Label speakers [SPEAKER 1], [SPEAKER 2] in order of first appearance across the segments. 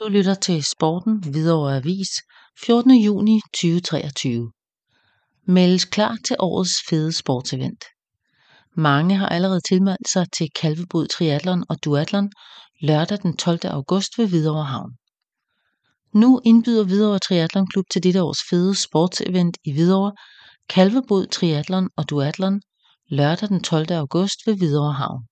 [SPEAKER 1] Du lytter til Sporten Hvidovre Avis 14. juni 2023. Meldes klar til årets fede sportsevent. Mange har allerede tilmeldt sig til Kalvebod Triathlon og Duathlon lørdag den 12. august ved Hvidovre Havn. Nu indbyder Hvidovre Triathlon Klub til dette års fede sportsevent i Hvidovre, Kalvebod Triathlon og Duathlon lørdag den 12. august ved Hvidovre Havn.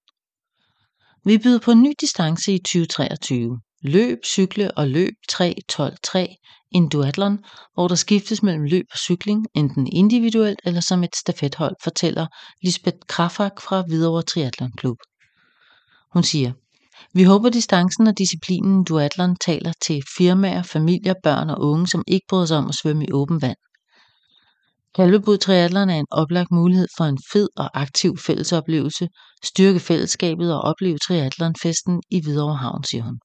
[SPEAKER 1] Vi byder på en ny distance i 2023. Løb, cykle og løb 3-12-3, en duathlon, hvor der skiftes mellem løb og cykling, enten individuelt eller som et stafethold, fortæller Lisbeth Krafak fra Hvidovre Triathlon Klub. Hun siger, vi håber distancen og disciplinen duathlon taler til firmaer, familier, børn og unge, som ikke bryder sig om at svømme i åben vand. Kalvebod Triathlon er en oplagt mulighed for en fed og aktiv fællesoplevelse, styrke fællesskabet og opleve triathlonfesten i Hvidovre Havn, siger hun.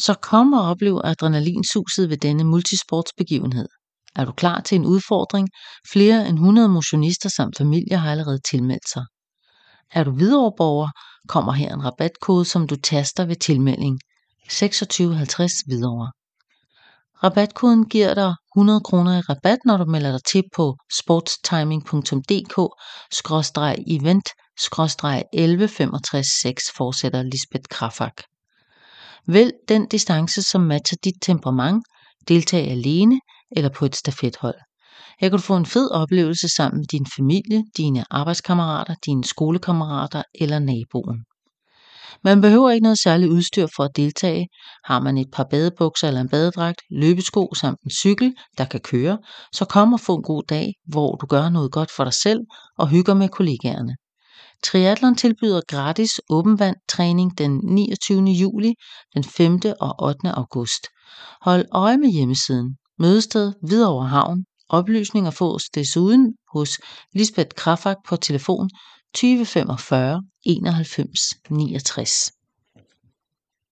[SPEAKER 1] Så kom og oplev adrenalinsuset ved denne multisportsbegivenhed. Er du klar til en udfordring? Flere end 100 motionister samt familier har allerede tilmeldt sig. Er du Hvidovre-borger, kommer her en rabatkode, som du taster ved tilmelding. 2650 Hvidovre. Rabatkoden giver dig 100 kroner i rabat, når du melder dig til på sportstiming.dk-event 11656 fortsætter Lisbeth Krafak. Vælg den distance, som matcher dit temperament. Deltag alene eller på et stafethold. Her kan du få en fed oplevelse sammen med din familie, dine arbejdskammerater, dine skolekammerater eller naboen. Man behøver ikke noget særligt udstyr for at deltage. Har man et par badebukser eller en badedragt, løbesko samt en cykel, der kan køre, så kom og få en god dag, hvor du gør noget godt for dig selv og hygger med kollegaerne. Triathlon tilbyder gratis åbenvandstræning den 29. juli, den 5. og 8. august. Hold øje med hjemmesiden. Mødested Hvidovre Havn. Oplysninger fås desuden hos Lisbeth Krafak på telefon 20 45 91 69.